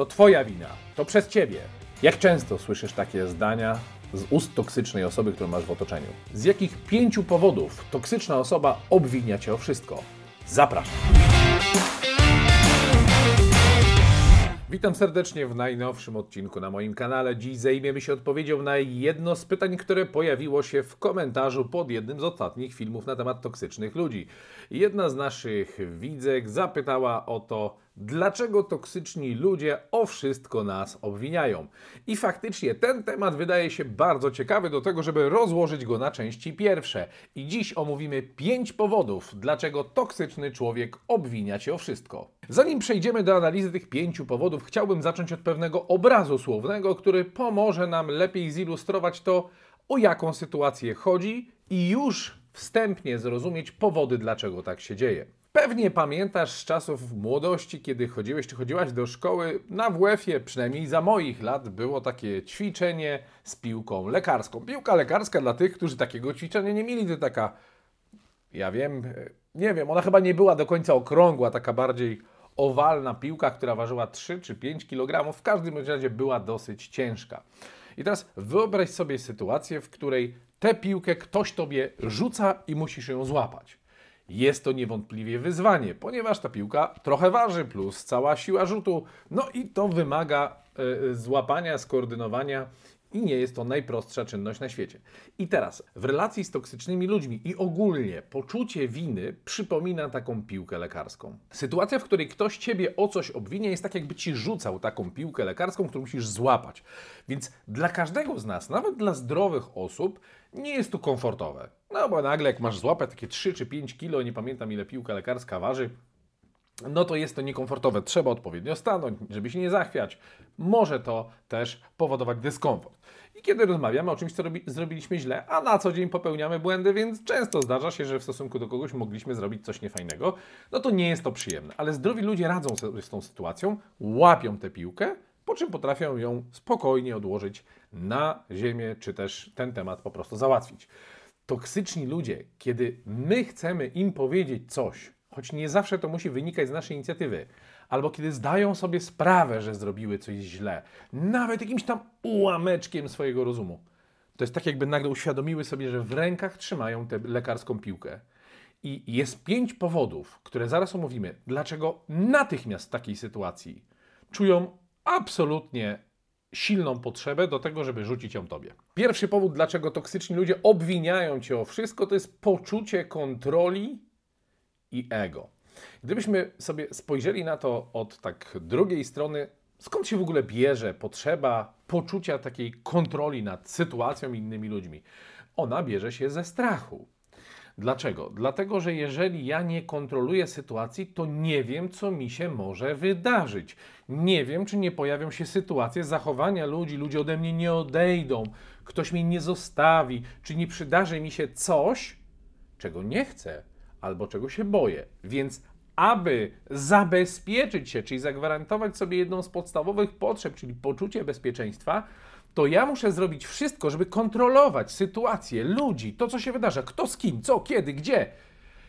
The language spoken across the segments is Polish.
to twoja wina, to przez ciebie. Jak często słyszysz takie zdania z ust toksycznej osoby, którą masz w otoczeniu? Z jakich pięciu powodów toksyczna osoba obwinia cię o wszystko? Zapraszam. Witam serdecznie w najnowszym odcinku na moim kanale. Dziś zajmiemy się odpowiedzią na jedno z pytań, które pojawiło się w komentarzu pod jednym z ostatnich filmów na temat toksycznych ludzi. Jedna z naszych widzek zapytała o to, dlaczego toksyczni ludzie o wszystko nas obwiniają. I faktycznie ten temat wydaje się bardzo ciekawy do tego, żeby rozłożyć go na części pierwsze. I dziś omówimy pięć powodów, dlaczego toksyczny człowiek obwinia cię o wszystko. Zanim przejdziemy do analizy tych pięciu powodów, chciałbym zacząć od pewnego obrazu słownego, który pomoże nam lepiej zilustrować to, o jaką sytuację chodzi i już wstępnie zrozumieć powody, dlaczego tak się dzieje. Pewnie pamiętasz z czasów młodości, kiedy chodziłeś czy chodziłaś do szkoły, na WF-ie, przynajmniej za moich lat, było takie ćwiczenie z piłką lekarską. Piłka lekarska dla tych, którzy takiego ćwiczenia nie mieli, to taka, ja wiem, nie wiem, ona chyba nie była do końca okrągła, taka bardziej owalna piłka, która ważyła 3 czy 5 kg, w każdym razie była dosyć ciężka. I teraz wyobraź sobie sytuację, w której tę piłkę ktoś tobie rzuca i musisz ją złapać. Jest to niewątpliwie wyzwanie, ponieważ ta piłka trochę waży, plus cała siła rzutu, no i to wymaga y, złapania, skoordynowania i nie jest to najprostsza czynność na świecie. I teraz, w relacji z toksycznymi ludźmi i ogólnie poczucie winy przypomina taką piłkę lekarską. Sytuacja, w której ktoś ciebie o coś obwinia, jest tak, jakby ci rzucał taką piłkę lekarską, którą musisz złapać. Więc dla każdego z nas, nawet dla zdrowych osób, nie jest to komfortowe. No bo nagle, jak masz złapać takie 3 czy 5 kilo, nie pamiętam ile piłka lekarska waży, no to jest to niekomfortowe. Trzeba odpowiednio stanąć, żeby się nie zachwiać. Może to też powodować dyskomfort. I kiedy rozmawiamy o czymś, co robi, zrobiliśmy źle, a na co dzień popełniamy błędy, więc często zdarza się, że w stosunku do kogoś mogliśmy zrobić coś niefajnego, no to nie jest to przyjemne. Ale zdrowi ludzie radzą sobie z tą sytuacją, łapią tę piłkę, po czym potrafią ją spokojnie odłożyć na ziemię, czy też ten temat po prostu załatwić. Toksyczni ludzie, kiedy my chcemy im powiedzieć coś, choć nie zawsze to musi wynikać z naszej inicjatywy, albo kiedy zdają sobie sprawę, że zrobiły coś źle, nawet jakimś tam ułameczkiem swojego rozumu. To jest tak, jakby nagle uświadomiły sobie, że w rękach trzymają tę lekarską piłkę. I jest pięć powodów, które zaraz omówimy, dlaczego natychmiast w takiej sytuacji czują absolutnie silną potrzebę do tego, żeby rzucić ją tobie. Pierwszy powód, dlaczego toksyczni ludzie obwiniają cię o wszystko, to jest poczucie kontroli i ego. Gdybyśmy sobie spojrzeli na to od tak drugiej strony, skąd się w ogóle bierze potrzeba poczucia takiej kontroli nad sytuacją i innymi ludźmi? Ona bierze się ze strachu. Dlaczego? Dlatego, że jeżeli ja nie kontroluję sytuacji, to nie wiem, co mi się może wydarzyć. Nie wiem, czy nie pojawią się sytuacje zachowania ludzi, ludzie ode mnie nie odejdą, ktoś mnie nie zostawi, czy nie przydarzy mi się coś, czego nie chcę albo czego się boję. Więc aby zabezpieczyć się, czyli zagwarantować sobie jedną z podstawowych potrzeb, czyli poczucie bezpieczeństwa, to ja muszę zrobić wszystko, żeby kontrolować sytuację, ludzi, to co się wydarza, kto z kim, co, kiedy, gdzie.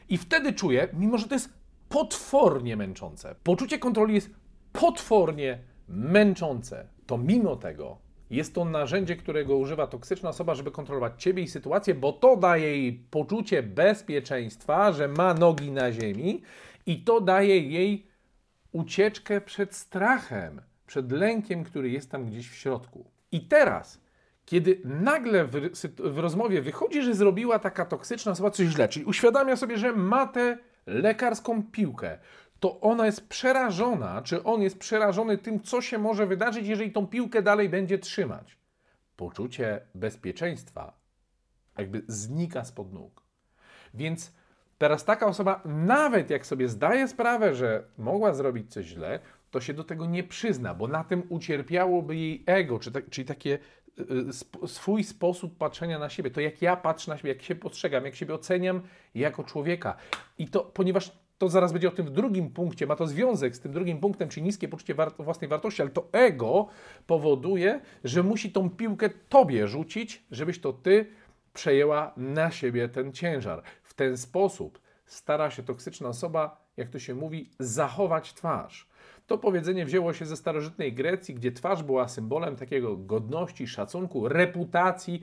I wtedy czuję, mimo że to jest potwornie męczące, poczucie kontroli jest potwornie męczące, to mimo tego jest to narzędzie, którego używa toksyczna osoba, żeby kontrolować ciebie i sytuację, bo to daje jej poczucie bezpieczeństwa, że ma nogi na ziemi i to daje jej ucieczkę przed strachem, przed lękiem, który jest tam gdzieś w środku. I teraz, kiedy nagle w, w rozmowie wychodzi, że zrobiła taka toksyczna osoba coś źle, czyli uświadamia sobie, że ma tę lekarską piłkę, to ona jest przerażona, czy on jest przerażony tym, co się może wydarzyć, jeżeli tą piłkę dalej będzie trzymać. Poczucie bezpieczeństwa jakby znika spod nóg. Więc teraz taka osoba, nawet jak sobie zdaje sprawę, że mogła zrobić coś źle, to się do tego nie przyzna, bo na tym ucierpiałoby jej ego, czy tak, czyli takie y, swój sposób patrzenia na siebie, to jak ja patrzę na siebie, jak się postrzegam, jak siebie oceniam jako człowieka. I to, ponieważ to zaraz będzie o tym w drugim punkcie, ma to związek z tym drugim punktem, czyli niskie poczucie war własnej wartości, ale to ego powoduje, że musi tą piłkę tobie rzucić, żebyś to ty przejęła na siebie ten ciężar. W ten sposób stara się toksyczna osoba, jak to się mówi, zachować twarz. To powiedzenie wzięło się ze starożytnej Grecji, gdzie twarz była symbolem takiego godności, szacunku, reputacji.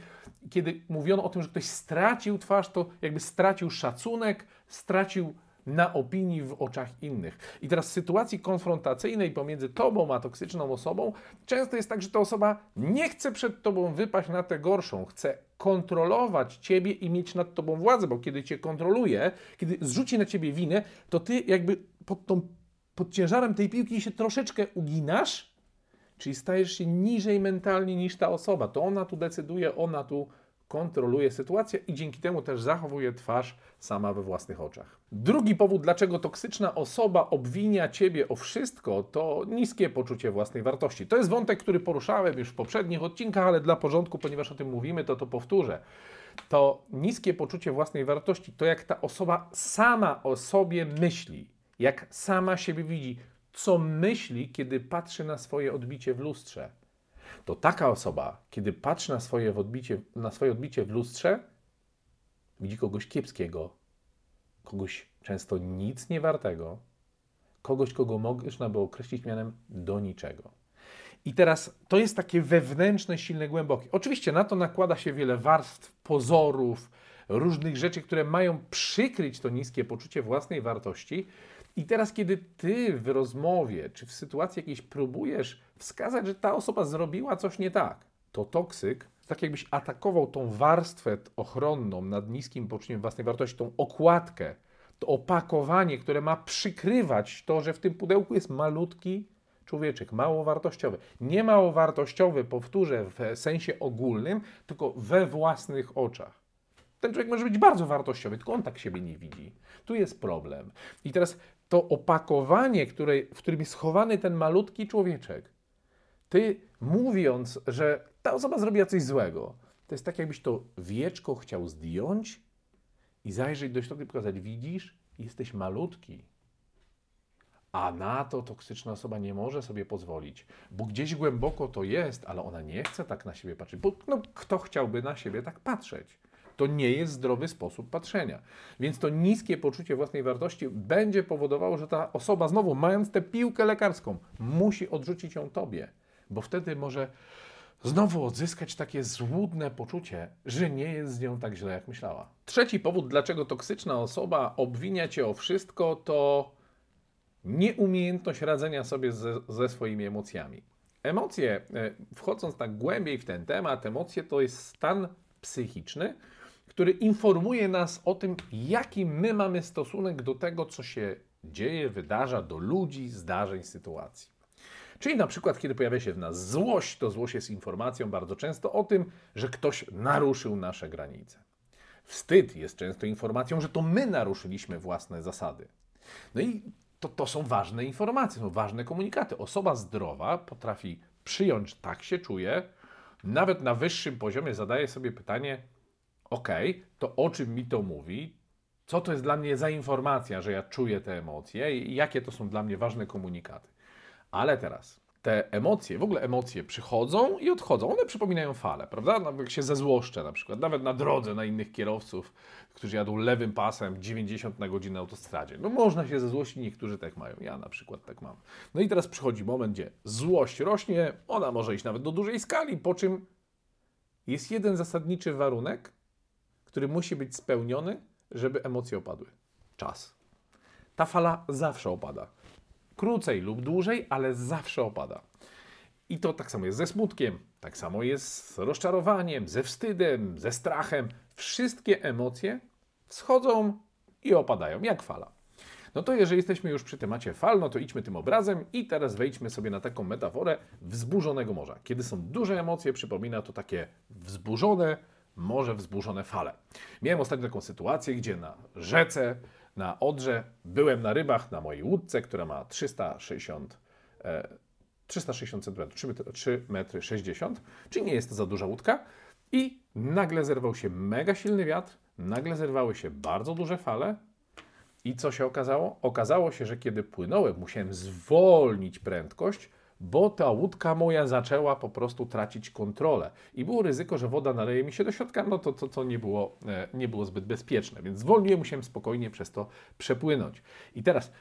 Kiedy mówiono o tym, że ktoś stracił twarz, to jakby stracił szacunek, stracił na opinii w oczach innych. I teraz w sytuacji konfrontacyjnej pomiędzy tobą a toksyczną osobą, często jest tak, że ta osoba nie chce przed tobą wypaść na tę gorszą, chce kontrolować ciebie i mieć nad tobą władzę, bo kiedy cię kontroluje, kiedy zrzuci na ciebie winę, to ty jakby pod, tą, pod ciężarem tej piłki się troszeczkę uginasz, czyli stajesz się niżej mentalnie niż ta osoba. To ona tu decyduje, ona tu kontroluje sytuację i dzięki temu też zachowuje twarz sama we własnych oczach. Drugi powód, dlaczego toksyczna osoba obwinia ciebie o wszystko, to niskie poczucie własnej wartości. To jest wątek, który poruszałem już w poprzednich odcinkach, ale dla porządku, ponieważ o tym mówimy, to to powtórzę. To niskie poczucie własnej wartości, to jak ta osoba sama o sobie myśli, jak sama siebie widzi, co myśli, kiedy patrzy na swoje odbicie w lustrze to taka osoba, kiedy patrzy na swoje, odbicie, na swoje odbicie w lustrze, widzi kogoś kiepskiego, kogoś często nic nie wartego, kogoś, kogo można by określić mianem do niczego. I teraz to jest takie wewnętrzne, silne, głębokie. Oczywiście na to nakłada się wiele warstw, pozorów, różnych rzeczy, które mają przykryć to niskie poczucie własnej wartości, i teraz, kiedy ty w rozmowie czy w sytuacji jakiejś próbujesz wskazać, że ta osoba zrobiła coś nie tak, to toksyk, tak jakbyś atakował tą warstwę ochronną nad niskim poczuciem własnej wartości, tą okładkę, to opakowanie, które ma przykrywać to, że w tym pudełku jest malutki człowieczek, mało wartościowy. Nie mało wartościowy, powtórzę, w sensie ogólnym, tylko we własnych oczach. Ten człowiek może być bardzo wartościowy, tylko on tak siebie nie widzi. Tu jest problem. I teraz to opakowanie, które, w którym jest schowany ten malutki człowieczek, ty mówiąc, że ta osoba zrobiła coś złego, to jest tak, jakbyś to wieczko chciał zdjąć i zajrzeć do środka i pokazać, widzisz, jesteś malutki. A na to toksyczna osoba nie może sobie pozwolić, bo gdzieś głęboko to jest, ale ona nie chce tak na siebie patrzeć. Bo no, kto chciałby na siebie tak patrzeć? To nie jest zdrowy sposób patrzenia. Więc to niskie poczucie własnej wartości będzie powodowało, że ta osoba, znowu mając tę piłkę lekarską, musi odrzucić ją tobie, bo wtedy może znowu odzyskać takie złudne poczucie, że nie jest z nią tak źle, jak myślała. Trzeci powód, dlaczego toksyczna osoba obwinia cię o wszystko, to nieumiejętność radzenia sobie ze, ze swoimi emocjami. Emocje, e, wchodząc tak głębiej w ten temat, emocje to jest stan psychiczny, który informuje nas o tym, jaki my mamy stosunek do tego, co się dzieje, wydarza, do ludzi, zdarzeń, sytuacji. Czyli na przykład, kiedy pojawia się w nas złość, to złość jest informacją bardzo często o tym, że ktoś naruszył nasze granice. Wstyd jest często informacją, że to my naruszyliśmy własne zasady. No i to, to są ważne informacje, są ważne komunikaty. Osoba zdrowa potrafi przyjąć, tak się czuje, nawet na wyższym poziomie zadaje sobie pytanie, ok, to o czym mi to mówi? Co to jest dla mnie za informacja, że ja czuję te emocje i jakie to są dla mnie ważne komunikaty? Ale teraz, te emocje, w ogóle emocje przychodzą i odchodzą. One przypominają fale, prawda? No, jak się zezłoszczę na przykład, nawet na drodze na innych kierowców, którzy jadą lewym pasem 90 na godzinę na autostradzie. No można się zezłościć, niektórzy tak mają. Ja na przykład tak mam. No i teraz przychodzi moment, gdzie złość rośnie, ona może iść nawet do dużej skali, po czym jest jeden zasadniczy warunek, który musi być spełniony, żeby emocje opadły. Czas. Ta fala zawsze opada. Krócej lub dłużej, ale zawsze opada. I to tak samo jest ze smutkiem, tak samo jest z rozczarowaniem, ze wstydem, ze strachem. Wszystkie emocje wschodzą i opadają, jak fala. No to jeżeli jesteśmy już przy temacie fal, no to idźmy tym obrazem i teraz wejdźmy sobie na taką metaforę wzburzonego morza. Kiedy są duże emocje, przypomina to takie wzburzone, morze wzburzone fale. Miałem ostatnio taką sytuację, gdzie na rzece, na Odrze, byłem na rybach na mojej łódce, która ma 360 e, 360 cm, 3 metry, 3 metry 60, czyli nie jest to za duża łódka. I nagle zerwał się mega silny wiatr, nagle zerwały się bardzo duże fale. I co się okazało? Okazało się, że kiedy płynąłem, musiałem zwolnić prędkość, bo ta łódka moja zaczęła po prostu tracić kontrolę i było ryzyko, że woda naleje mi się do środka, no to, to, to nie, było, e, nie było zbyt bezpieczne, więc zwolniłem, musiałem spokojnie przez to przepłynąć. I teraz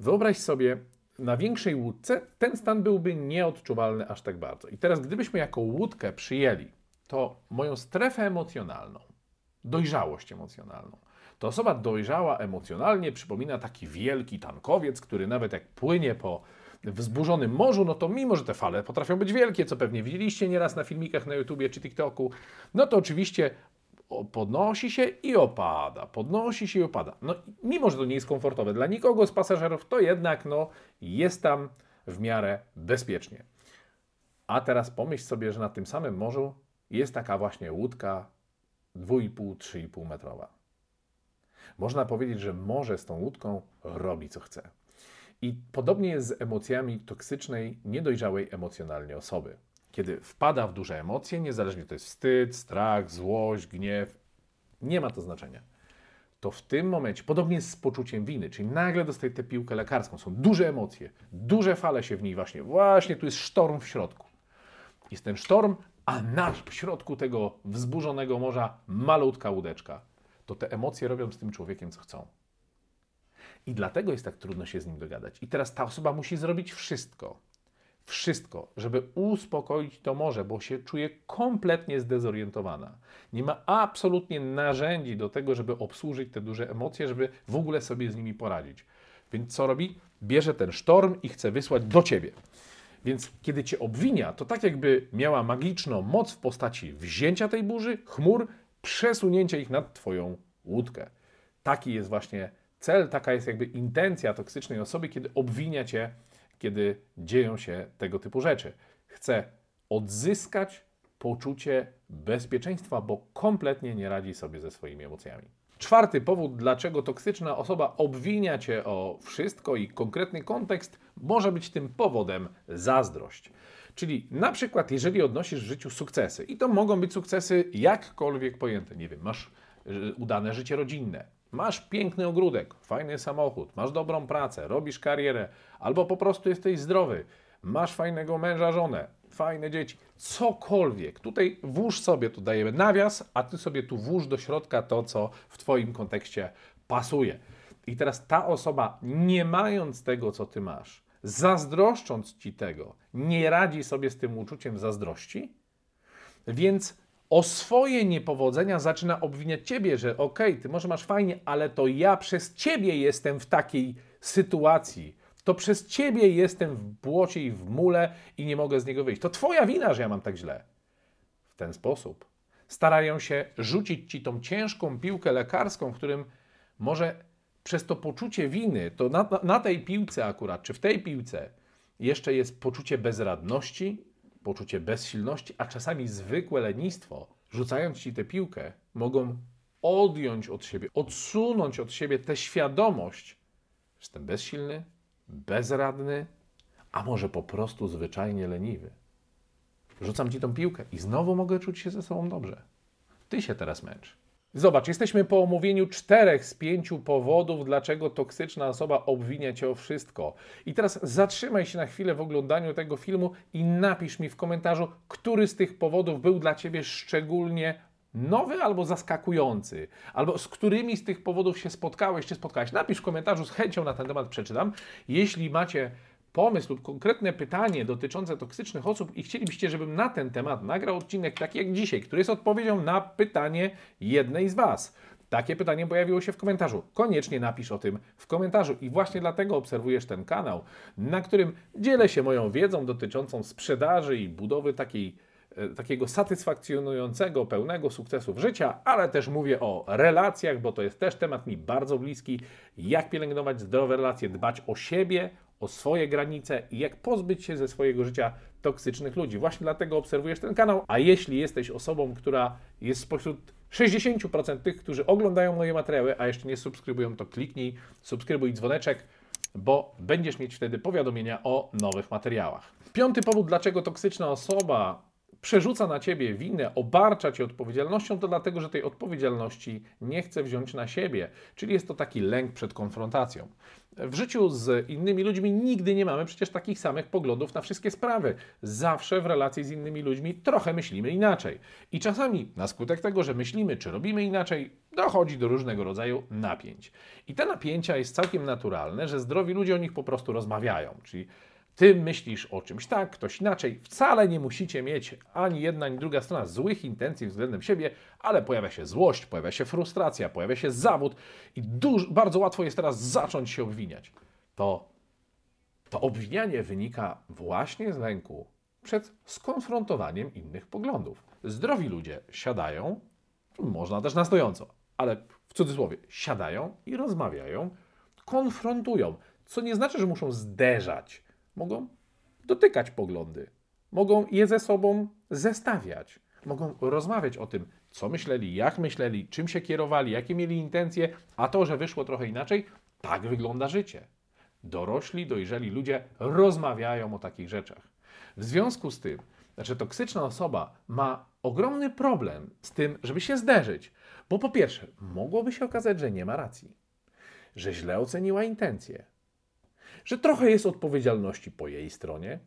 wyobraź sobie na większej łódce ten stan byłby nieodczuwalny aż tak bardzo. I teraz, gdybyśmy jako łódkę przyjęli to moją strefę emocjonalną, dojrzałość emocjonalną, to osoba dojrzała emocjonalnie przypomina taki wielki tankowiec, który nawet jak płynie po wzburzonym morzu, no to mimo, że te fale potrafią być wielkie, co pewnie widzieliście nieraz na filmikach na YouTubie czy TikToku, no to oczywiście podnosi się i opada, podnosi się i opada. No mimo, że to nie jest komfortowe dla nikogo z pasażerów, to jednak no, jest tam w miarę bezpiecznie. A teraz pomyśl sobie, że na tym samym morzu jest taka właśnie łódka 2,5-3,5 metrowa. Można powiedzieć, że morze z tą łódką robi co chce. I podobnie jest z emocjami toksycznej, niedojrzałej emocjonalnie osoby. Kiedy wpada w duże emocje, niezależnie to jest wstyd, strach, złość, gniew, nie ma to znaczenia. To w tym momencie, podobnie jest z poczuciem winy, czyli nagle dostaje tę piłkę lekarską, są duże emocje, duże fale się w niej właśnie, właśnie tu jest sztorm w środku. Jest ten sztorm, a nasz w środku tego wzburzonego morza malutka łódeczka. To te emocje robią z tym człowiekiem, co chcą. I dlatego jest tak trudno się z nim dogadać. I teraz ta osoba musi zrobić wszystko, wszystko, żeby uspokoić to morze, bo się czuje kompletnie zdezorientowana. Nie ma absolutnie narzędzi do tego, żeby obsłużyć te duże emocje, żeby w ogóle sobie z nimi poradzić. Więc co robi? Bierze ten sztorm i chce wysłać do ciebie. Więc kiedy cię obwinia, to tak jakby miała magiczną moc w postaci wzięcia tej burzy, chmur, przesunięcia ich nad twoją łódkę. Taki jest właśnie cel, taka jest jakby intencja toksycznej osoby, kiedy obwinia cię, kiedy dzieją się tego typu rzeczy. Chce odzyskać poczucie bezpieczeństwa, bo kompletnie nie radzi sobie ze swoimi emocjami. Czwarty powód, dlaczego toksyczna osoba obwinia cię o wszystko i konkretny kontekst, może być tym powodem zazdrość. Czyli na przykład, jeżeli odnosisz w życiu sukcesy, i to mogą być sukcesy jakkolwiek pojęte, nie wiem, masz y, udane życie rodzinne, masz piękny ogródek, fajny samochód, masz dobrą pracę, robisz karierę, albo po prostu jesteś zdrowy, masz fajnego męża, żonę, fajne dzieci, cokolwiek. Tutaj włóż sobie, tu dajemy nawias, a ty sobie tu włóż do środka to, co w Twoim kontekście pasuje. I teraz ta osoba, nie mając tego, co ty masz, zazdroszcząc ci tego, nie radzi sobie z tym uczuciem zazdrości, więc o swoje niepowodzenia zaczyna obwiniać ciebie, że okej, okay, ty może masz fajnie, ale to ja przez ciebie jestem w takiej sytuacji. To przez ciebie jestem w błocie i w mule i nie mogę z niego wyjść. To twoja wina, że ja mam tak źle. W ten sposób starają się rzucić ci tą ciężką piłkę lekarską, w którym może przez to poczucie winy, to na, na tej piłce akurat, czy w tej piłce, jeszcze jest poczucie bezradności, poczucie bezsilności, a czasami zwykłe lenistwo, rzucając ci tę piłkę, mogą odjąć od siebie, odsunąć od siebie tę świadomość, że jestem bezsilny, bezradny, a może po prostu zwyczajnie leniwy. Rzucam ci tą piłkę i znowu mogę czuć się ze sobą dobrze. Ty się teraz męcz. Zobacz, jesteśmy po omówieniu czterech z pięciu powodów, dlaczego toksyczna osoba obwinia cię o wszystko. I teraz zatrzymaj się na chwilę w oglądaniu tego filmu i napisz mi w komentarzu, który z tych powodów był dla ciebie szczególnie nowy albo zaskakujący, albo z którymi z tych powodów się spotkałeś, czy spotkałeś. Napisz w komentarzu, z chęcią na ten temat przeczytam. Jeśli macie pomysł lub konkretne pytanie dotyczące toksycznych osób i chcielibyście, żebym na ten temat nagrał odcinek taki jak dzisiaj, który jest odpowiedzią na pytanie jednej z Was. Takie pytanie pojawiło się w komentarzu. Koniecznie napisz o tym w komentarzu i właśnie dlatego obserwujesz ten kanał, na którym dzielę się moją wiedzą dotyczącą sprzedaży i budowy takiej e, takiego satysfakcjonującego, pełnego sukcesu życia, ale też mówię o relacjach, bo to jest też temat mi bardzo bliski. Jak pielęgnować zdrowe relacje, dbać o siebie, o swoje granice i jak pozbyć się ze swojego życia toksycznych ludzi. Właśnie dlatego obserwujesz ten kanał. A jeśli jesteś osobą, która jest spośród 60% tych, którzy oglądają moje materiały, a jeszcze nie subskrybują, to kliknij subskrybuj dzwoneczek, bo będziesz mieć wtedy powiadomienia o nowych materiałach. Piąty powód, dlaczego toksyczna osoba przerzuca na ciebie winę, obarcza cię odpowiedzialnością, to dlatego, że tej odpowiedzialności nie chce wziąć na siebie. Czyli jest to taki lęk przed konfrontacją. W życiu z innymi ludźmi nigdy nie mamy przecież takich samych poglądów na wszystkie sprawy. Zawsze w relacji z innymi ludźmi trochę myślimy inaczej. I czasami na skutek tego, że myślimy czy robimy inaczej, dochodzi do różnego rodzaju napięć. I te napięcia jest całkiem naturalne, że zdrowi ludzie o nich po prostu rozmawiają. Czyli ty myślisz o czymś tak, ktoś inaczej. Wcale nie musicie mieć ani jedna, ani druga strona złych intencji względem siebie, ale pojawia się złość, pojawia się frustracja, pojawia się zawód i duż, bardzo łatwo jest teraz zacząć się obwiniać. To, to obwinianie wynika właśnie z lęku przed skonfrontowaniem innych poglądów. Zdrowi ludzie siadają, można też na stojąco, ale w cudzysłowie, siadają i rozmawiają, konfrontują, co nie znaczy, że muszą zderzać mogą dotykać poglądy, mogą je ze sobą zestawiać, mogą rozmawiać o tym, co myśleli, jak myśleli, czym się kierowali, jakie mieli intencje, a to, że wyszło trochę inaczej, tak wygląda życie. Dorośli, dojrzeli ludzie rozmawiają o takich rzeczach. W związku z tym, znaczy toksyczna osoba ma ogromny problem z tym, żeby się zderzyć, bo po pierwsze, mogłoby się okazać, że nie ma racji, że źle oceniła intencje, że trochę jest odpowiedzialności po jej stronie,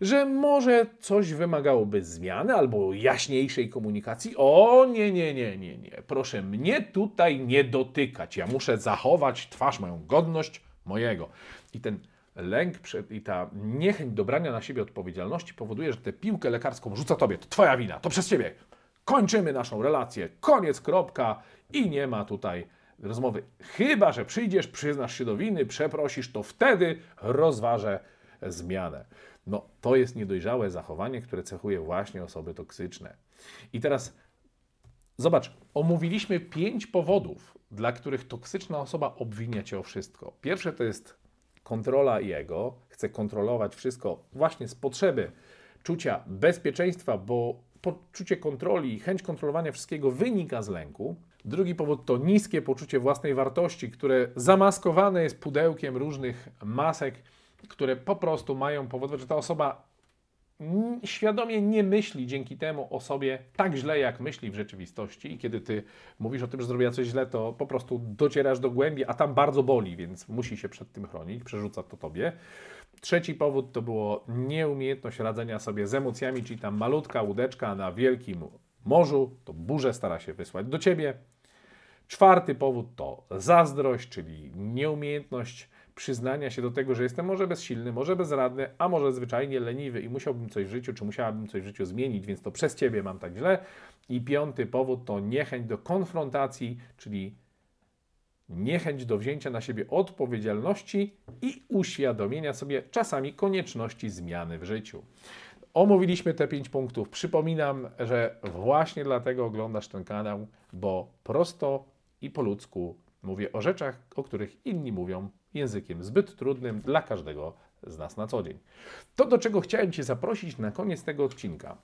że może coś wymagałoby zmiany albo jaśniejszej komunikacji. O nie, nie, nie, nie, nie. Proszę mnie tutaj nie dotykać. Ja muszę zachować twarz, moją godność mojego. I ten lęk przed, i ta niechęć do brania na siebie odpowiedzialności powoduje, że tę piłkę lekarską rzuca tobie. To twoja wina, to przez ciebie. Kończymy naszą relację. Koniec, kropka. I nie ma tutaj rozmowy. Chyba, że przyjdziesz, przyznasz się do winy, przeprosisz, to wtedy rozważę zmianę. No, to jest niedojrzałe zachowanie, które cechuje właśnie osoby toksyczne. I teraz zobacz, omówiliśmy pięć powodów, dla których toksyczna osoba obwinia cię o wszystko. Pierwsze to jest kontrola jego, chce kontrolować wszystko właśnie z potrzeby czucia bezpieczeństwa, bo poczucie kontroli i chęć kontrolowania wszystkiego wynika z lęku. Drugi powód to niskie poczucie własnej wartości, które zamaskowane jest pudełkiem różnych masek, które po prostu mają powodować, że ta osoba świadomie nie myśli dzięki temu o sobie tak źle, jak myśli w rzeczywistości. I kiedy ty mówisz o tym, że zrobiła coś źle, to po prostu docierasz do głębi, a tam bardzo boli, więc musi się przed tym chronić, przerzuca to tobie. Trzeci powód to było nieumiejętność radzenia sobie z emocjami, czyli tam malutka łódeczka na wielkim morzu, to burzę stara się wysłać do ciebie. Czwarty powód to zazdrość, czyli nieumiejętność przyznania się do tego, że jestem może bezsilny, może bezradny, a może zwyczajnie leniwy i musiałbym coś w życiu, czy musiałabym coś w życiu zmienić, więc to przez ciebie mam tak źle. I piąty powód to niechęć do konfrontacji, czyli niechęć do wzięcia na siebie odpowiedzialności i uświadomienia sobie czasami konieczności zmiany w życiu. Omówiliśmy te pięć punktów. Przypominam, że właśnie dlatego oglądasz ten kanał, bo prosto i po ludzku mówię o rzeczach, o których inni mówią językiem zbyt trudnym dla każdego z nas na co dzień. To, do czego chciałem Cię zaprosić na koniec tego odcinka,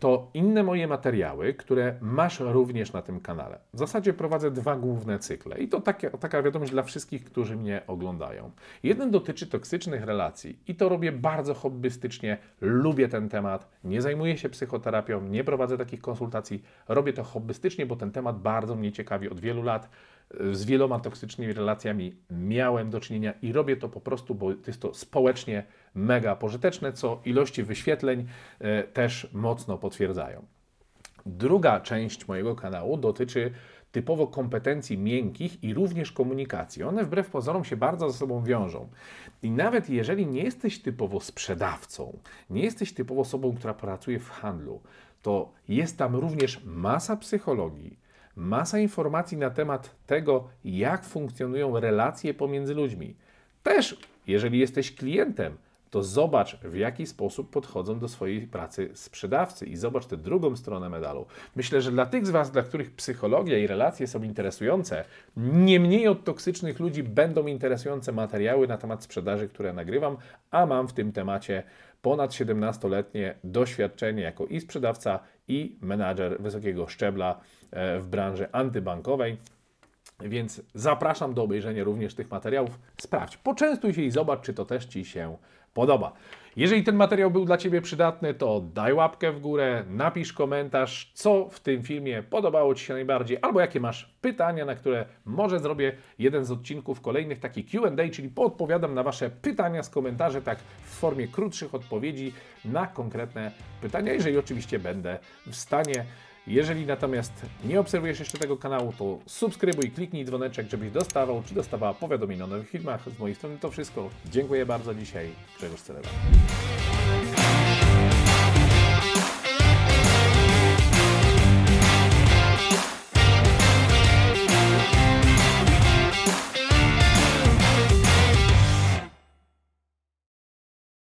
to inne moje materiały, które masz również na tym kanale. W zasadzie prowadzę dwa główne cykle i to taka, taka wiadomość dla wszystkich, którzy mnie oglądają. Jeden dotyczy toksycznych relacji i to robię bardzo hobbystycznie, lubię ten temat, nie zajmuję się psychoterapią, nie prowadzę takich konsultacji, robię to hobbystycznie, bo ten temat bardzo mnie ciekawi od wielu lat z wieloma toksycznymi relacjami miałem do czynienia i robię to po prostu, bo jest to społecznie mega pożyteczne, co ilości wyświetleń e, też mocno potwierdzają. Druga część mojego kanału dotyczy typowo kompetencji miękkich i również komunikacji. One wbrew pozorom się bardzo ze sobą wiążą. I nawet jeżeli nie jesteś typowo sprzedawcą, nie jesteś typowo osobą, która pracuje w handlu, to jest tam również masa psychologii, masa informacji na temat tego, jak funkcjonują relacje pomiędzy ludźmi. Też, jeżeli jesteś klientem, to zobacz, w jaki sposób podchodzą do swojej pracy sprzedawcy i zobacz tę drugą stronę medalu. Myślę, że dla tych z Was, dla których psychologia i relacje są interesujące, nie mniej od toksycznych ludzi będą interesujące materiały na temat sprzedaży, które nagrywam, a mam w tym temacie ponad 17-letnie doświadczenie jako i sprzedawca, i menadżer wysokiego szczebla e, w branży antybankowej. Więc zapraszam do obejrzenia również tych materiałów. Sprawdź, poczęstuj się i zobacz, czy to też Ci się podoba. Jeżeli ten materiał był dla Ciebie przydatny, to daj łapkę w górę, napisz komentarz, co w tym filmie podobało Ci się najbardziej, albo jakie masz pytania, na które może zrobię jeden z odcinków kolejnych, taki QA, czyli poodpowiadam na Wasze pytania z komentarzy, tak w formie krótszych odpowiedzi na konkretne pytania, jeżeli oczywiście będę w stanie. Jeżeli natomiast nie obserwujesz jeszcze tego kanału, to subskrybuj, kliknij dzwoneczek, żebyś dostawał czy dostawała powiadomień o nowych filmach. Z mojej strony to wszystko. Dziękuję bardzo dzisiaj. Grzegorz Celera.